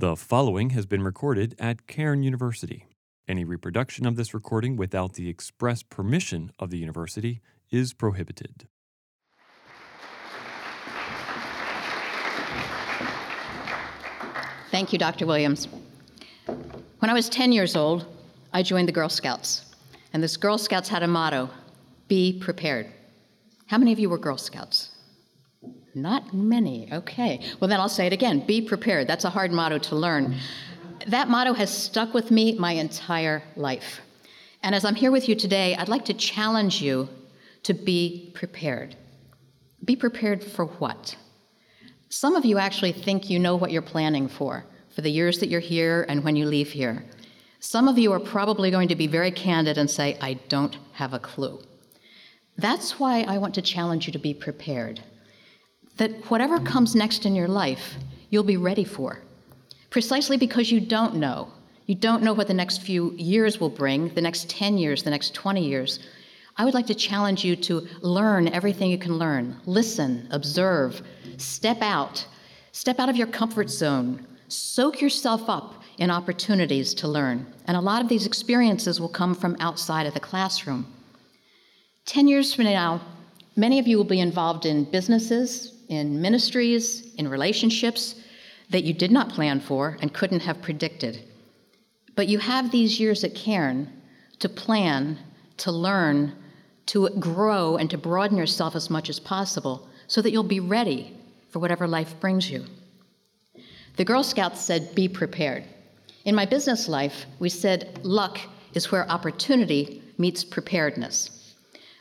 The following has been recorded at Cairn University. Any reproduction of this recording without the express permission of the university is prohibited. Thank you, Dr. Williams. When I was 10 years old, I joined the Girl Scouts. And this Girl Scouts had a motto be prepared. How many of you were Girl Scouts? Not many. Okay. Well, then I'll say it again be prepared. That's a hard motto to learn. That motto has stuck with me my entire life. And as I'm here with you today, I'd like to challenge you to be prepared. Be prepared for what? Some of you actually think you know what you're planning for, for the years that you're here and when you leave here. Some of you are probably going to be very candid and say, I don't have a clue. That's why I want to challenge you to be prepared that whatever comes next in your life, you'll be ready for. Precisely because you don't know. You don't know what the next few years will bring, the next 10 years, the next 20 years. I would like to challenge you to learn everything you can learn. Listen, observe, step out, step out of your comfort zone, soak yourself up in opportunities to learn. And a lot of these experiences will come from outside of the classroom. 10 years from now, many of you will be involved in businesses, in ministries, in relationships that you did not plan for and couldn't have predicted. But you have these years at Cairn to plan, to learn, to grow, and to broaden yourself as much as possible so that you'll be ready for whatever life brings you. The Girl Scouts said, Be prepared. In my business life, we said, Luck is where opportunity meets preparedness.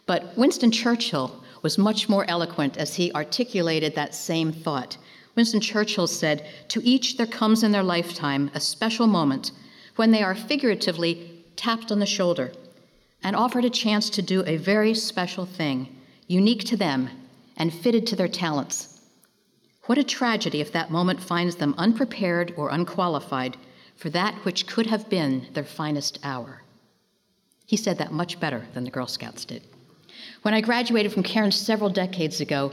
But Winston Churchill was much more eloquent as he articulated that same thought. Winston Churchill said, To each there comes in their lifetime a special moment when they are figuratively tapped on the shoulder and offered a chance to do a very special thing, unique to them and fitted to their talents. What a tragedy if that moment finds them unprepared or unqualified for that which could have been their finest hour. He said that much better than the Girl Scouts did. When I graduated from Cairn several decades ago,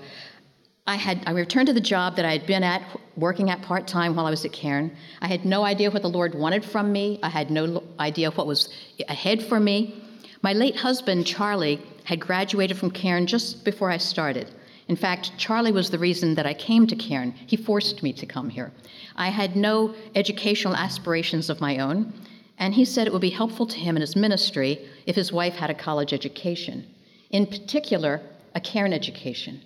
I had I returned to the job that I had been at working at part time while I was at Cairn. I had no idea what the Lord wanted from me. I had no idea what was ahead for me. My late husband Charlie had graduated from Cairn just before I started. In fact, Charlie was the reason that I came to Cairn. He forced me to come here. I had no educational aspirations of my own, and he said it would be helpful to him in his ministry if his wife had a college education in particular, a Cairn education.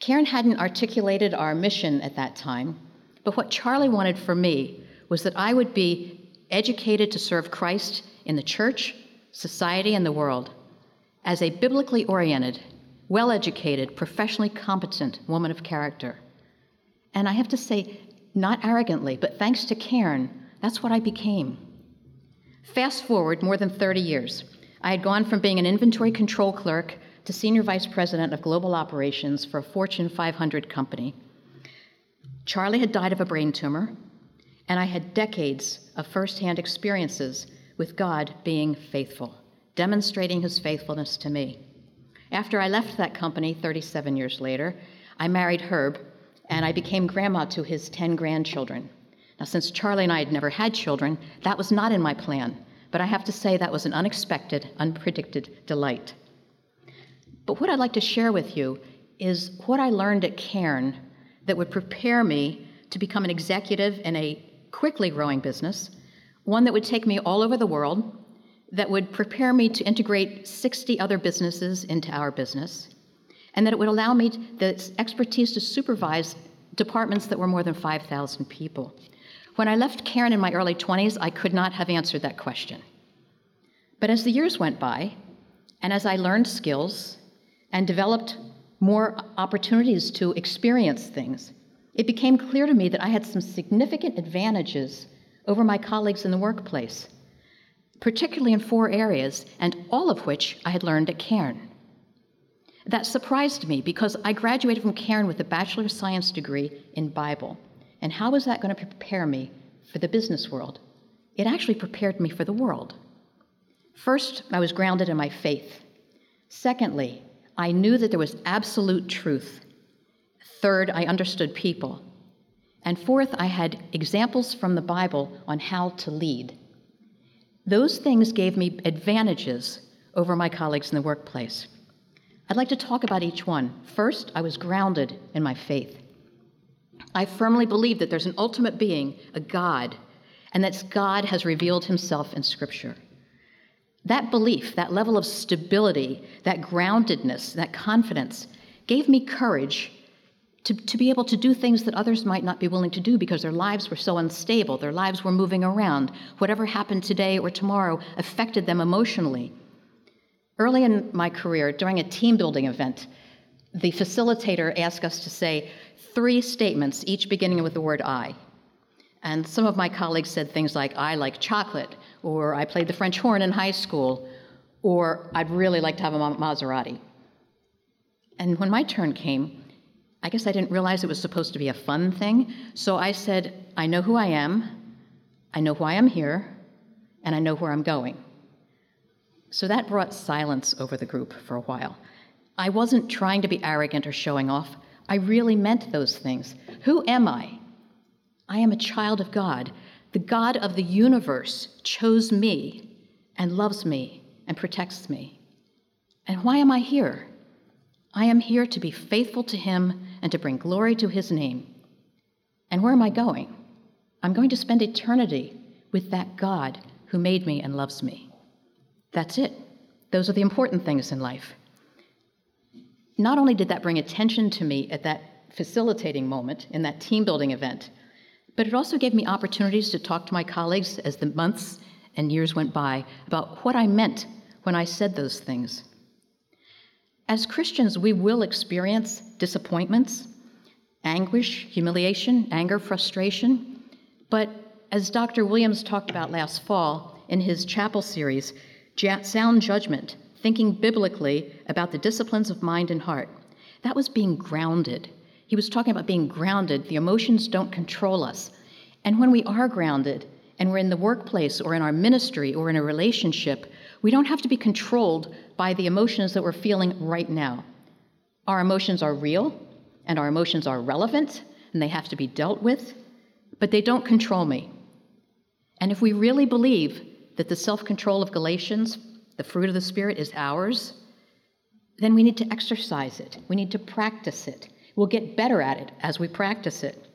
Cairn hadn't articulated our mission at that time, but what Charlie wanted for me was that I would be educated to serve Christ in the church, society, and the world as a biblically oriented, well educated, professionally competent woman of character. And I have to say, not arrogantly, but thanks to Cairn, that's what I became. Fast forward more than 30 years. I had gone from being an inventory control clerk to senior vice president of global operations for a Fortune 500 company. Charlie had died of a brain tumor, and I had decades of firsthand experiences with God being faithful, demonstrating his faithfulness to me. After I left that company 37 years later, I married Herb, and I became grandma to his 10 grandchildren. Now, since Charlie and I had never had children, that was not in my plan but I have to say that was an unexpected, unpredicted delight. But what I'd like to share with you is what I learned at Cairn that would prepare me to become an executive in a quickly growing business, one that would take me all over the world, that would prepare me to integrate 60 other businesses into our business, and that it would allow me the expertise to supervise departments that were more than 5,000 people. When I left Cairn in my early 20s, I could not have answered that question. But as the years went by, and as I learned skills and developed more opportunities to experience things, it became clear to me that I had some significant advantages over my colleagues in the workplace, particularly in four areas, and all of which I had learned at Cairn. That surprised me because I graduated from Cairn with a Bachelor of Science degree in Bible. And how was that going to prepare me for the business world? It actually prepared me for the world. First, I was grounded in my faith. Secondly, I knew that there was absolute truth. Third, I understood people. And fourth, I had examples from the Bible on how to lead. Those things gave me advantages over my colleagues in the workplace. I'd like to talk about each one. First, I was grounded in my faith. I firmly believe that there's an ultimate being, a God, and that God has revealed himself in Scripture. That belief, that level of stability, that groundedness, that confidence gave me courage to, to be able to do things that others might not be willing to do because their lives were so unstable, their lives were moving around. Whatever happened today or tomorrow affected them emotionally. Early in my career, during a team building event, the facilitator asked us to say three statements, each beginning with the word I. And some of my colleagues said things like, I like chocolate, or I played the French horn in high school, or I'd really like to have a Maserati. And when my turn came, I guess I didn't realize it was supposed to be a fun thing. So I said, I know who I am, I know why I'm here, and I know where I'm going. So that brought silence over the group for a while. I wasn't trying to be arrogant or showing off. I really meant those things. Who am I? I am a child of God. The God of the universe chose me and loves me and protects me. And why am I here? I am here to be faithful to him and to bring glory to his name. And where am I going? I'm going to spend eternity with that God who made me and loves me. That's it. Those are the important things in life. Not only did that bring attention to me at that facilitating moment in that team building event, but it also gave me opportunities to talk to my colleagues as the months and years went by about what I meant when I said those things. As Christians, we will experience disappointments, anguish, humiliation, anger, frustration. But as Dr. Williams talked about last fall in his chapel series, Sound Judgment, thinking biblically about the disciplines of mind and heart, that was being grounded. He was talking about being grounded. The emotions don't control us. And when we are grounded, and we're in the workplace or in our ministry or in a relationship, we don't have to be controlled by the emotions that we're feeling right now. Our emotions are real, and our emotions are relevant, and they have to be dealt with, but they don't control me. And if we really believe that the self control of Galatians, the fruit of the Spirit, is ours, then we need to exercise it. We need to practice it. We'll get better at it as we practice it.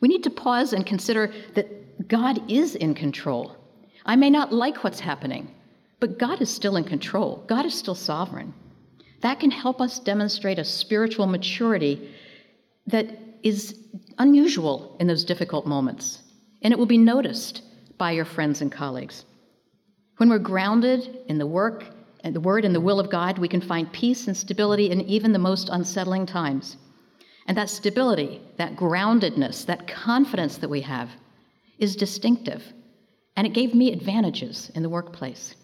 We need to pause and consider that God is in control. I may not like what's happening, but God is still in control, God is still sovereign. That can help us demonstrate a spiritual maturity that is unusual in those difficult moments, and it will be noticed by your friends and colleagues. When we're grounded in the work and the word and the will of God, we can find peace and stability in even the most unsettling times. And that stability, that groundedness, that confidence that we have is distinctive, and it gave me advantages in the workplace.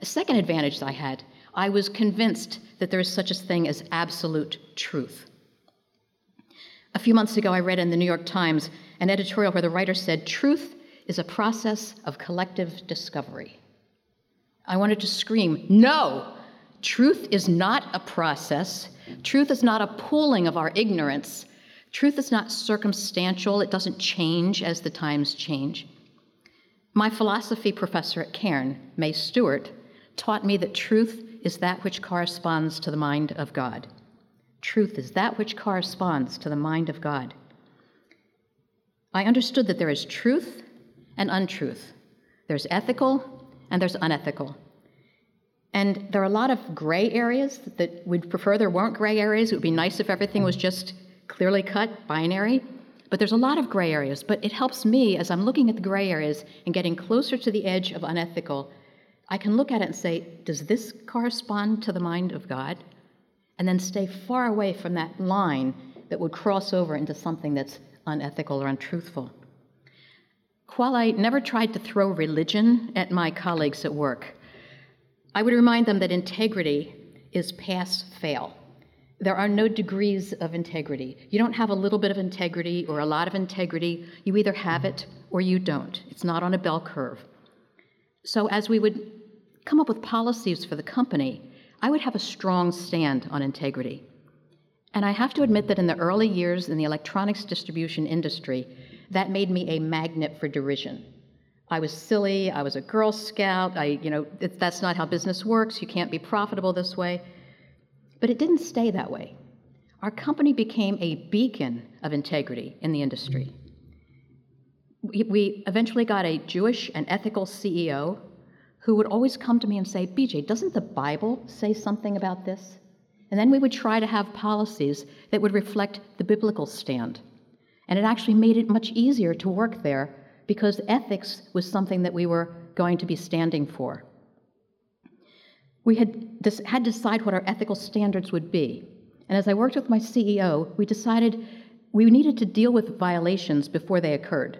A second advantage I had, I was convinced that there is such a thing as absolute truth. A few months ago, I read in the New York Times an editorial where the writer said, Truth is a process of collective discovery. I wanted to scream, No! Truth is not a process. Truth is not a pooling of our ignorance. Truth is not circumstantial, it doesn't change as the times change. My philosophy professor at Cairn, May Stewart, taught me that truth is that which corresponds to the mind of God. Truth is that which corresponds to the mind of God. I understood that there is truth and untruth. There's ethical and there's unethical. And there are a lot of gray areas that we'd prefer there weren't gray areas. It would be nice if everything was just clearly cut, binary. But there's a lot of gray areas. But it helps me as I'm looking at the gray areas and getting closer to the edge of unethical I can look at it and say, does this correspond to the mind of God? And then stay far away from that line that would cross over into something that's unethical or untruthful. While I never tried to throw religion at my colleagues at work, I would remind them that integrity is pass fail. There are no degrees of integrity. You don't have a little bit of integrity or a lot of integrity. You either have it or you don't. It's not on a bell curve. So, as we would come up with policies for the company, I would have a strong stand on integrity. And I have to admit that in the early years in the electronics distribution industry, that made me a magnet for derision. I was silly, I was a Girl Scout, I, you know, that's not how business works, you can't be profitable this way. But it didn't stay that way. Our company became a beacon of integrity in the industry. We, eventually got a Jewish and ethical CEO who would always come to me and say, BJ, doesn't the Bible say something about this? And then we would try to have policies that would reflect the biblical stand. And it actually made it much easier to work there because ethics was something that we were going to be standing for. We had, had to decide what our ethical standards would be. And as I worked with my CEO, we decided we needed to deal with violations before they occurred.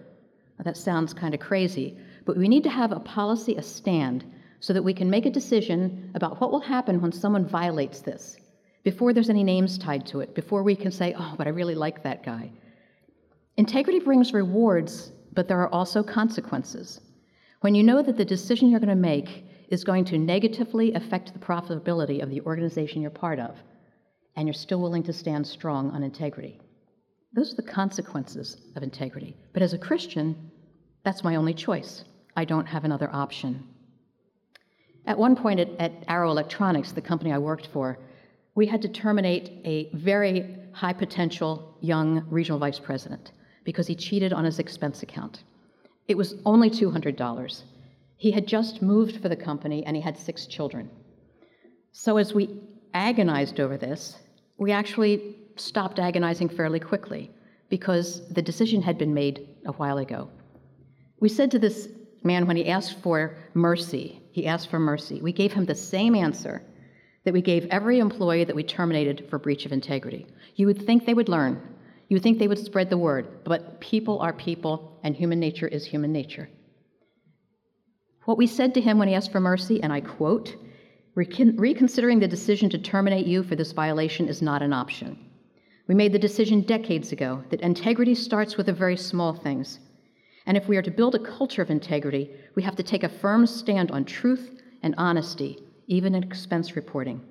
Now, that sounds kind of crazy, but we need to have a policy, a stand, so that we can make a decision about what will happen when someone violates this before there's any names tied to it, before we can say, oh, but I really like that guy. Integrity brings rewards, but there are also consequences. When you know that the decision you're going to make is going to negatively affect the profitability of the organization you're part of, and you're still willing to stand strong on integrity. Those are the consequences of integrity. But as a Christian, that's my only choice. I don't have another option. At one point at, at Arrow Electronics, the company I worked for, we had to terminate a very high potential young regional vice president because he cheated on his expense account. It was only $200. He had just moved for the company and he had six children. So, as we agonized over this, we actually stopped agonizing fairly quickly because the decision had been made a while ago. We said to this man when he asked for mercy, he asked for mercy. We gave him the same answer that we gave every employee that we terminated for breach of integrity. You would think they would learn. You think they would spread the word, but people are people, and human nature is human nature. What we said to him when he asked for mercy, and I quote, reconsidering the decision to terminate you for this violation is not an option. We made the decision decades ago that integrity starts with the very small things. And if we are to build a culture of integrity, we have to take a firm stand on truth and honesty even in expense reporting.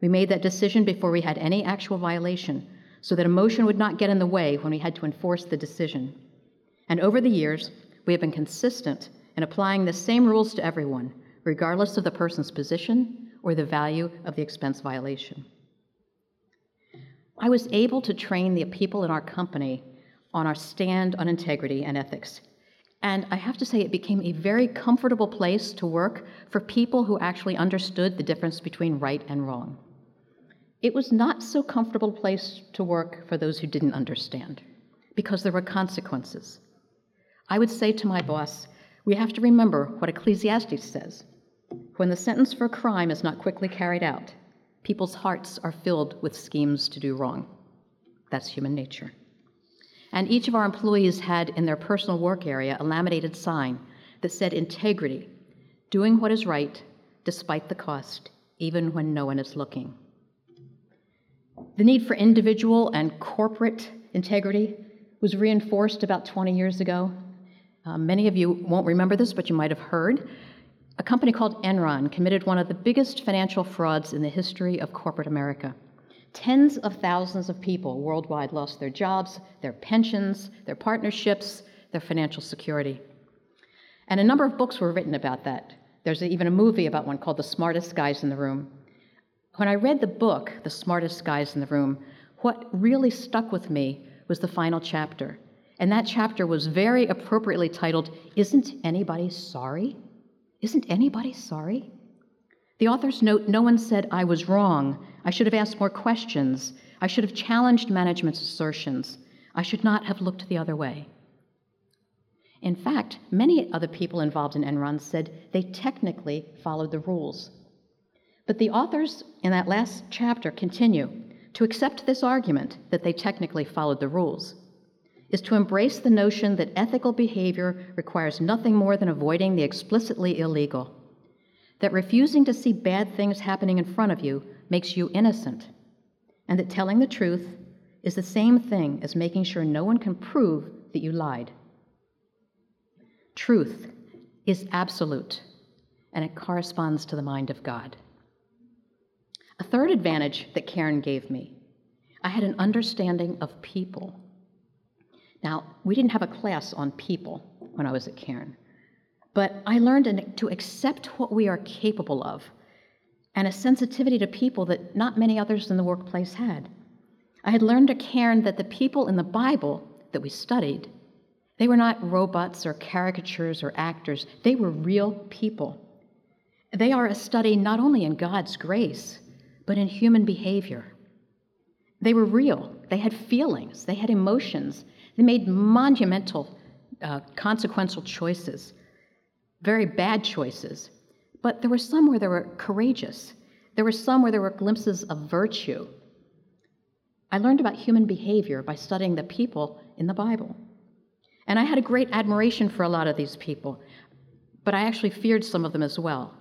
We made that decision before we had any actual violation, so that emotion would not get in the way when we had to enforce the decision. And over the years, we have been consistent in applying the same rules to everyone, regardless of the person's position or the value of the expense violation. I was able to train the people in our company on our stand on integrity and ethics and I have to say, it became a very comfortable place to work for people who actually understood the difference between right and wrong. It was not so comfortable place to work for those who didn't understand, because there were consequences. I would say to my boss, we have to remember what Ecclesiastes says. When the sentence for a crime is not quickly carried out, people's hearts are filled with schemes to do wrong. That's human nature. And each of our employees had in their personal work area a laminated sign that said integrity, doing what is right despite the cost, even when no one is looking. The need for individual and corporate integrity was reinforced about 20 years ago. Uh, many of you won't remember this, but you might have heard. A company called Enron committed one of the biggest financial frauds in the history of corporate America. Tens of thousands of people worldwide lost their jobs, their pensions, their partnerships, their financial security. And a number of books were written about that. There's even a movie about one called The Smartest Guys in the Room. When I read the book, The Smartest Guys in the Room, what really stuck with me was the final chapter. And that chapter was very appropriately titled, Isn't Anybody Sorry? Isn't Anybody Sorry? The authors note no one said, I was wrong. I should have asked more questions. I should have challenged management's assertions. I should not have looked the other way. In fact, many other people involved in Enron said they technically followed the rules. But the authors in that last chapter continue to accept this argument that they technically followed the rules is to embrace the notion that ethical behavior requires nothing more than avoiding the explicitly illegal that refusing to see bad things happening in front of you makes you innocent, and that telling the truth is the same thing as making sure no one can prove that you lied. Truth is absolute, and it corresponds to the mind of God. A third advantage that Cairn gave me I had an understanding of people. Now, we didn't have a class on people when I was at Cairn, but I learned to accept what we are capable of and a sensitivity to people that not many others in the workplace had. I had learned at Cairn that the people in the Bible that we studied, they were not robots or caricatures or actors, they were real people. They are a study not only in God's grace, but in human behavior. They were real, they had feelings, they had emotions, they made monumental, uh, consequential choices, very bad choices. But there were some where they were courageous. There were some where there were glimpses of virtue. I learned about human behavior by studying the people in the Bible. And I had a great admiration for a lot of these people, but I actually feared some of them as well,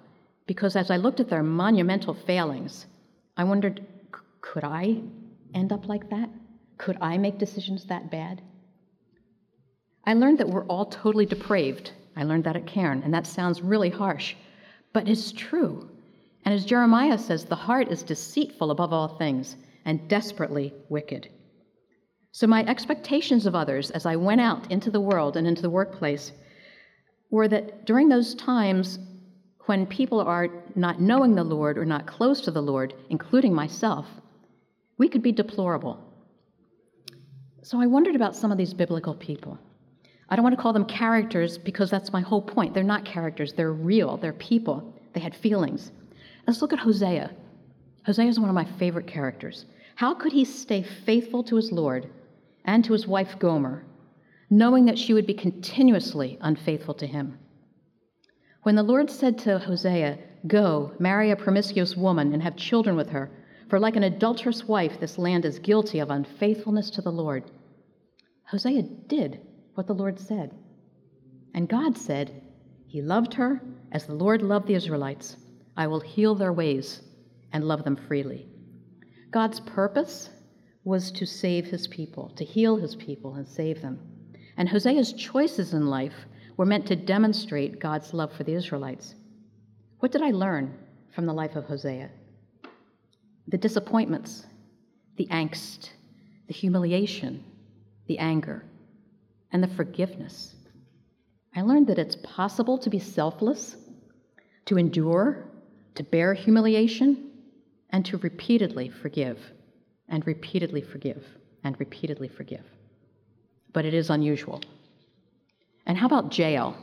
because as I looked at their monumental failings, I wondered could I end up like that? Could I make decisions that bad? I learned that we're all totally depraved. I learned that at Cairn, and that sounds really harsh, but it's true. And as Jeremiah says, the heart is deceitful above all things and desperately wicked. So, my expectations of others as I went out into the world and into the workplace were that during those times when people are not knowing the Lord or not close to the Lord, including myself, we could be deplorable. So, I wondered about some of these biblical people. I don't want to call them characters because that's my whole point. They're not characters, they're real, they're people. They had feelings. Let's look at Hosea. Hosea is one of my favorite characters. How could he stay faithful to his Lord and to his wife Gomer, knowing that she would be continuously unfaithful to him? When the Lord said to Hosea, Go, marry a promiscuous woman and have children with her, for like an adulterous wife, this land is guilty of unfaithfulness to the Lord. Hosea did what the Lord said. And God said, He loved her as the Lord loved the Israelites. I will heal their ways and love them freely. God's purpose was to save his people, to heal his people and save them. And Hosea's choices in life were meant to demonstrate God's love for the Israelites. What did I learn from the life of Hosea? The disappointments, the angst, the humiliation, the anger, and the forgiveness. I learned that it's possible to be selfless, to endure, to bear humiliation, and to repeatedly forgive, and repeatedly forgive, and repeatedly forgive. But it is unusual. And how about Jael?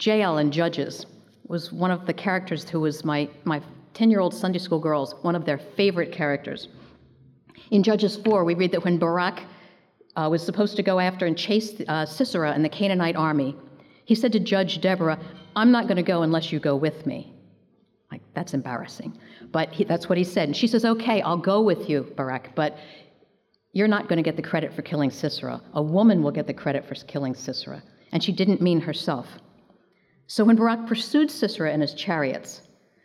Jael in Judges was one of the characters who was my, my 10 year old Sunday school girls, one of their favorite characters. In Judges 4, we read that when Barak uh, was supposed to go after and chase uh, Sisera and the Canaanite army, he said to Judge Deborah, I'm not going to go unless you go with me. Like, that's embarrassing. But he, that's what he said. And she says, Okay, I'll go with you, Barak, but you're not going to get the credit for killing Sisera. A woman will get the credit for killing Sisera. And she didn't mean herself. So when Barak pursued Sisera in his chariots,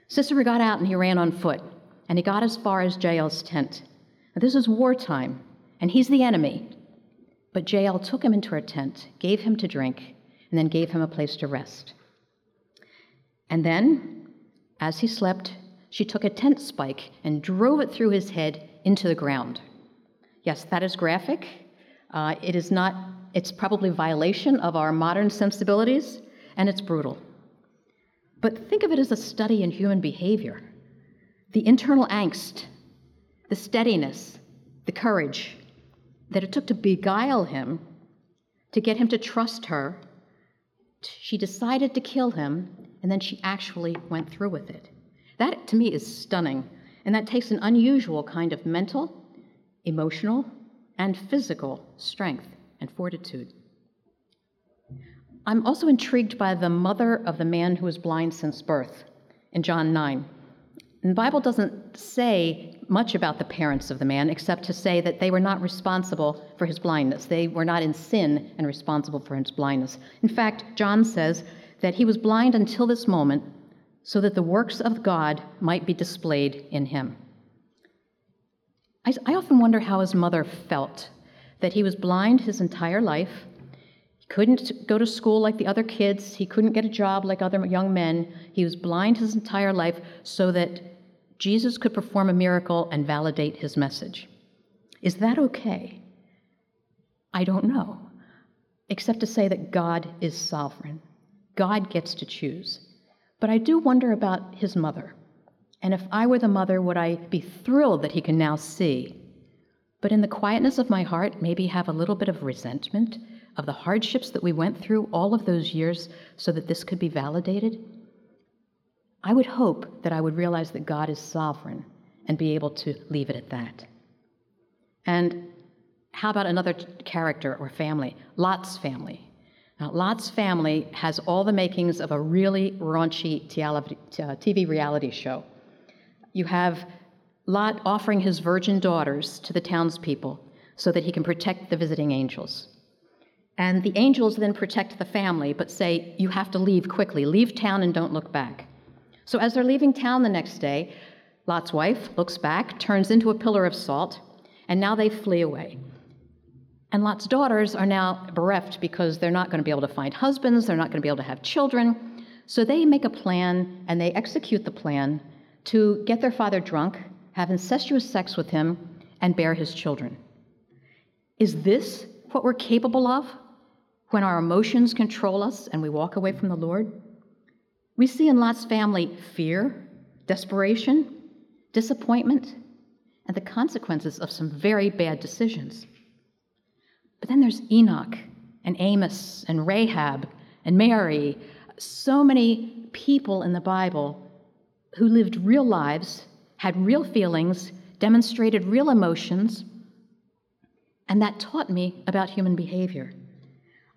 Sisera got out and he ran on foot, and he got as far as Jael's tent. Now, this is wartime, and he's the enemy. But Jael took him into her tent, gave him to drink, and then gave him a place to rest. And then, as he slept, she took a tent spike and drove it through his head into the ground. Yes, that is graphic. Uh, it is not, it's probably violation of our modern sensibilities, and it's brutal. But think of it as a study in human behavior the internal angst, the steadiness, the courage that it took to beguile him, to get him to trust her. She decided to kill him, and then she actually went through with it. That, to me, is stunning. And that takes an unusual kind of mental, emotional, and physical strength and fortitude. I'm also intrigued by the mother of the man who was blind since birth in John 9. And the Bible doesn't say much about the parents of the man except to say that they were not responsible for his blindness. They were not in sin and responsible for his blindness. In fact, John says that he was blind until this moment so that the works of God might be displayed in him. I, I, often wonder how his mother felt that he was blind his entire life. He couldn't go to school like the other kids, he couldn't get a job like other young men. He was blind his entire life so that Jesus could perform a miracle and validate his message. Is that okay? I don't know, except to say that God is sovereign. God gets to choose. But I do wonder about his mother. And if I were the mother, would I be thrilled that he can now see? But in the quietness of my heart, maybe have a little bit of resentment of the hardships that we went through all of those years so that this could be validated? I would hope that I would realize that God is sovereign and be able to leave it at that. And how about another character or family? Lot's family. Now, Lot's family has all the makings of a really raunchy TV uh, reality show. You have Lot offering his virgin daughters to the townspeople so that he can protect the visiting angels. And the angels then protect the family, but say, You have to leave quickly. Leave town and don't look back. So as they're leaving town the next day, Lot's wife looks back, turns into a pillar of salt, and now they flee away. And Lot's daughters are now bereft because they're not going to be able to find husbands, they're not going to be able to have children. So they make a plan and they execute the plan to get their father drunk, have incestuous sex with him, and bear his children. Is this what we're capable of when our emotions control us and we walk away from the Lord? We see in Lot's family fear, desperation, disappointment, and the consequences of some very bad decisions. But then there's Enoch and Amos and Rahab and Mary, so many people in the Bible who lived real lives, had real feelings, demonstrated real emotions, and that taught me about human behavior.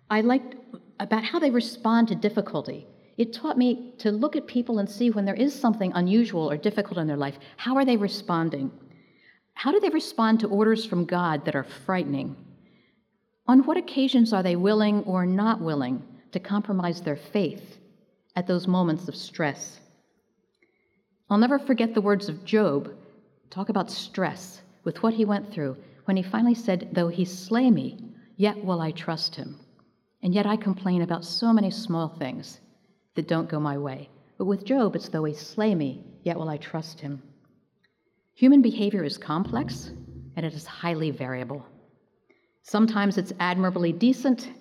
I liked about how they respond to difficulty. It taught me to look at people and see when there is something unusual or difficult in their life, how are they responding? How do they respond to orders from God that are frightening? On what occasions are they willing or not willing to compromise their faith at those moments of stress? I'll never forget the words of Job. Talk about stress with what he went through when he finally said, Though he slay me, yet will I trust him. And yet I complain about so many small things that don't go my way. But with Job, it's though he slay me, yet will I trust him. Human behavior is complex and it is highly variable. Sometimes it's admirably decent,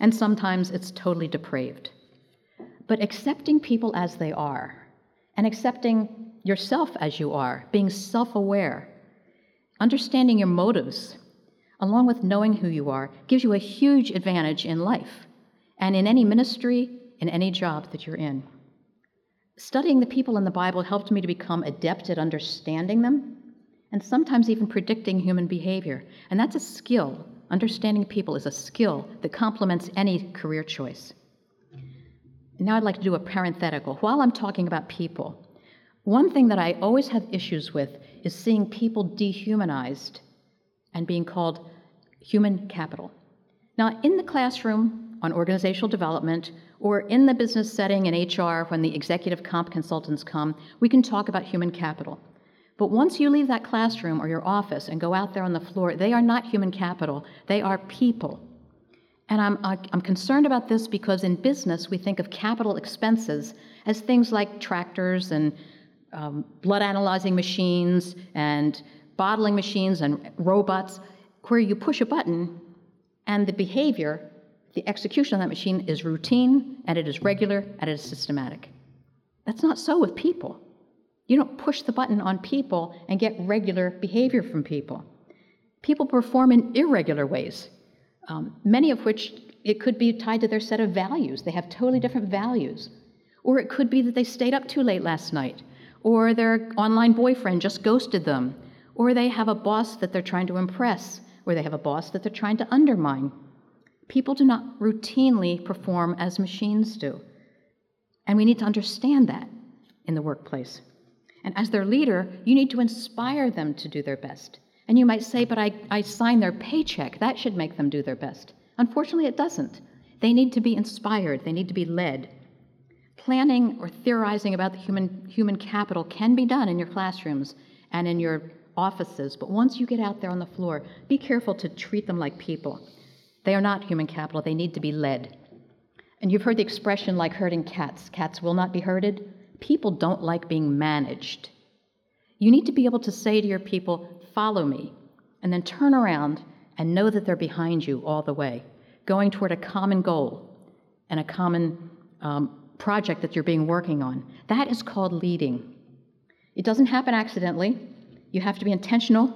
and sometimes it's totally depraved. But accepting people as they are, and accepting yourself as you are, being self aware, Understanding your motives, along with knowing who you are, gives you a huge advantage in life and in any ministry, in any job that you're in. Studying the people in the Bible helped me to become adept at understanding them and sometimes even predicting human behavior. And that's a skill. Understanding people is a skill that complements any career choice. Now I'd like to do a parenthetical. While I'm talking about people, one thing that I always have issues with is seeing people dehumanized and being called human capital. Now, in the classroom on organizational development or in the business setting in HR when the executive comp consultants come, we can talk about human capital. But once you leave that classroom or your office and go out there on the floor, they are not human capital, they are people. And I'm, I'm concerned about this because in business, we think of capital expenses as things like tractors and um, blood analyzing machines and bottling machines and robots where you push a button and the behavior, the execution of that machine is routine and it is regular and it is systematic. That's not so with people. You don't push the button on people and get regular behavior from people. People perform in irregular ways, um, many of which it could be tied to their set of values. They have totally different values. Or it could be that they stayed up too late last night or their online boyfriend just ghosted them, or they have a boss that they're trying to impress, or they have a boss that they're trying to undermine. People do not routinely perform as machines do. And we need to understand that in the workplace. And as their leader, you need to inspire them to do their best. And you might say, but I, I sign their paycheck. That should make them do their best. Unfortunately, it doesn't. They need to be inspired, they need to be led. Planning or theorizing about the human, human capital can be done in your classrooms and in your offices, but once you get out there on the floor, be careful to treat them like people. They are not human capital, they need to be led. And you've heard the expression like herding cats cats will not be herded. People don't like being managed. You need to be able to say to your people, follow me. and then turn around and know that they're behind you all the way, going toward a common goal and a common um, project that you're being working on. That is called leading. It doesn't happen accidentally. You have to be intentional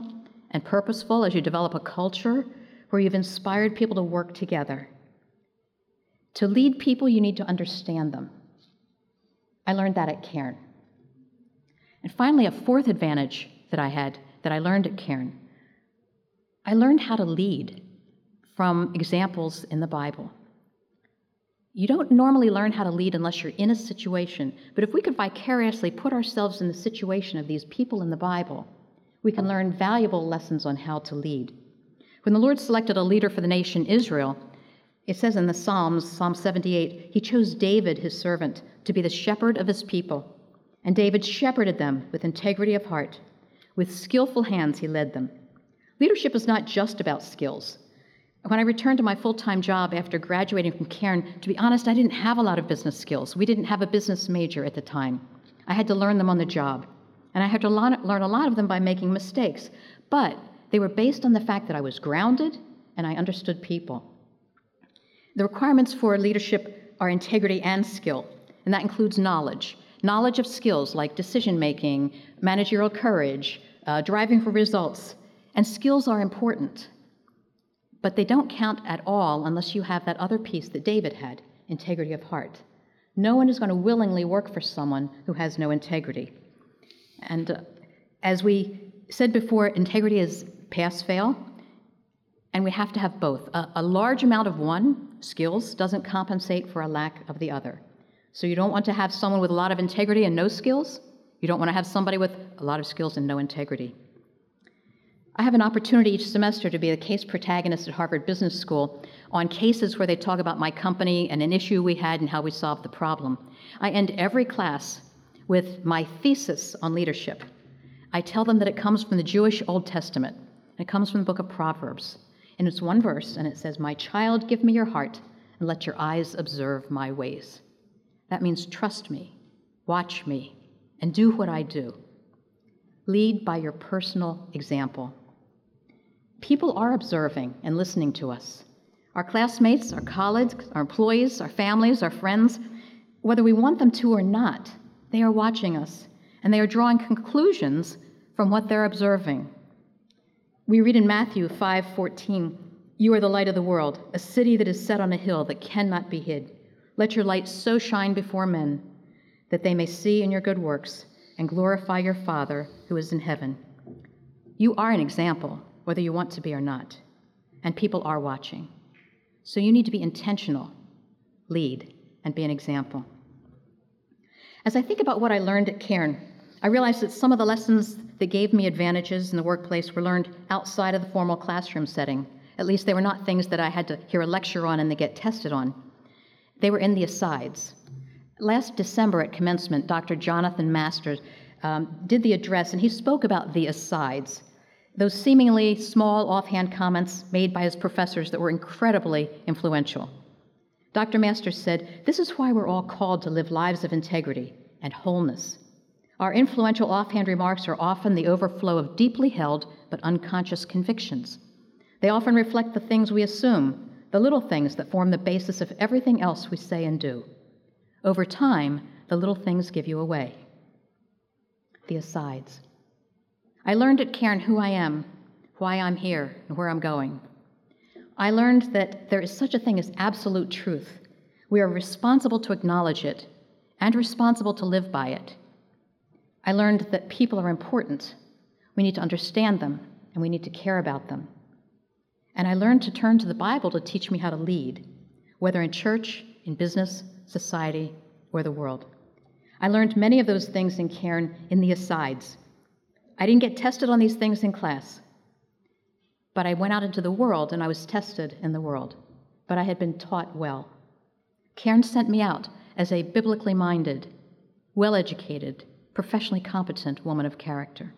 and purposeful as you develop a culture where you've inspired people to work together. To lead people, you need to understand them. I learned that at Cairn. And finally, a fourth advantage that I had that I learned at Cairn I learned how to lead from examples in the Bible. You don't normally learn how to lead unless you're in a situation, but if we could vicariously put ourselves in the situation of these people in the Bible, we can learn valuable lessons on how to lead. When the Lord selected a leader for the nation Israel, it says in the Psalms, Psalm 78, He chose David, his servant, to be the shepherd of his people. And David shepherded them with integrity of heart. With skillful hands, he led them. Leadership is not just about skills. When I returned to my full time job after graduating from Cairn, to be honest, I didn't have a lot of business skills. We didn't have a business major at the time. I had to learn them on the job. And I had to learn a lot of them by making mistakes. But they were based on the fact that I was grounded and I understood people. The requirements for leadership are integrity and skill, and that includes knowledge. Knowledge of skills like decision making, managerial courage, uh, driving for results, and skills are important, but they don't count at all unless you have that other piece that David had integrity of heart. No one is going to willingly work for someone who has no integrity. And uh, as we said before, integrity is pass fail, and we have to have both. A, a, large amount of one, skills, doesn't compensate for a lack of the other. So you don't want to have someone with a lot of integrity and no skills. You don't want to have somebody with a lot of skills and no integrity. I have an opportunity each semester to be a case protagonist at Harvard Business School on cases where they talk about my company and an issue we had and how we solved the problem. I end every class with my thesis on leadership. I tell them that it comes from the Jewish Old Testament. It comes from the book of Proverbs. And it's one verse, and it says, My child, give me your heart, and let your eyes observe my ways. That means trust me, watch me, and do what I do. Lead by your personal example. People are observing and listening to us. Our classmates, our colleagues, our employees, our families, our friends, whether we want them to or not, they are watching us and they are drawing conclusions from what they're observing. We read in Matthew 5:14, "You are the light of the world, a city that is set on a hill that cannot be hid. Let your light so shine before men that they may see in your good works and glorify your Father who is in heaven." You are an example whether you want to be or not. And people are watching. So you need to be intentional, lead, and be an example. As I think about what I learned at Cairn, I realized that some of the lessons that gave me advantages in the workplace were learned outside of the formal classroom setting. At least they were not things that I had to hear a lecture on and they get tested on. They were in the asides. Last December at commencement, Dr. Jonathan Masters um, did the address and he spoke about the asides those seemingly small offhand comments made by his professors that were incredibly influential. Dr. Masters said, This is why we're all called to live lives of integrity and wholeness. Our influential offhand remarks are often the overflow of deeply held but unconscious convictions. They often reflect the things we assume, the little things that form the basis of everything else we say and do. Over time, the little things give you away. The asides. I learned at Cairn who I am, why I'm here, and where I'm going. I learned that there is such a thing as absolute truth. We are responsible to acknowledge it and responsible to live by it. I learned that people are important. We need to understand them and we need to care about them. And I learned to turn to the Bible to teach me how to lead, whether in church, in business, society, or the world. I learned many of those things in Cairn in the asides I didn't get tested on these things in class, but I went out into the world and I was tested in the world. But I had been taught well. Cairn sent me out as a biblically minded, well educated, professionally competent woman of character.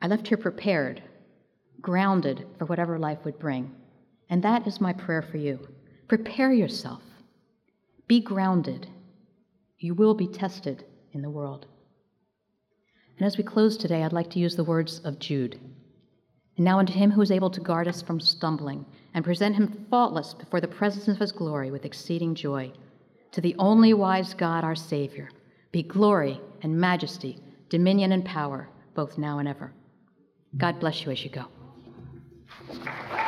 I left here prepared, grounded for whatever life would bring. And that is my prayer for you. Prepare yourself, be grounded. You will be tested in the world. And as we close today, I'd like to use the words of Jude. And now unto him who is able to guard us from stumbling and present him faultless before the presence of his glory with exceeding joy. To the only wise God, our Savior, be glory and majesty, dominion and power, both now and ever. God bless you as you go. Thank you.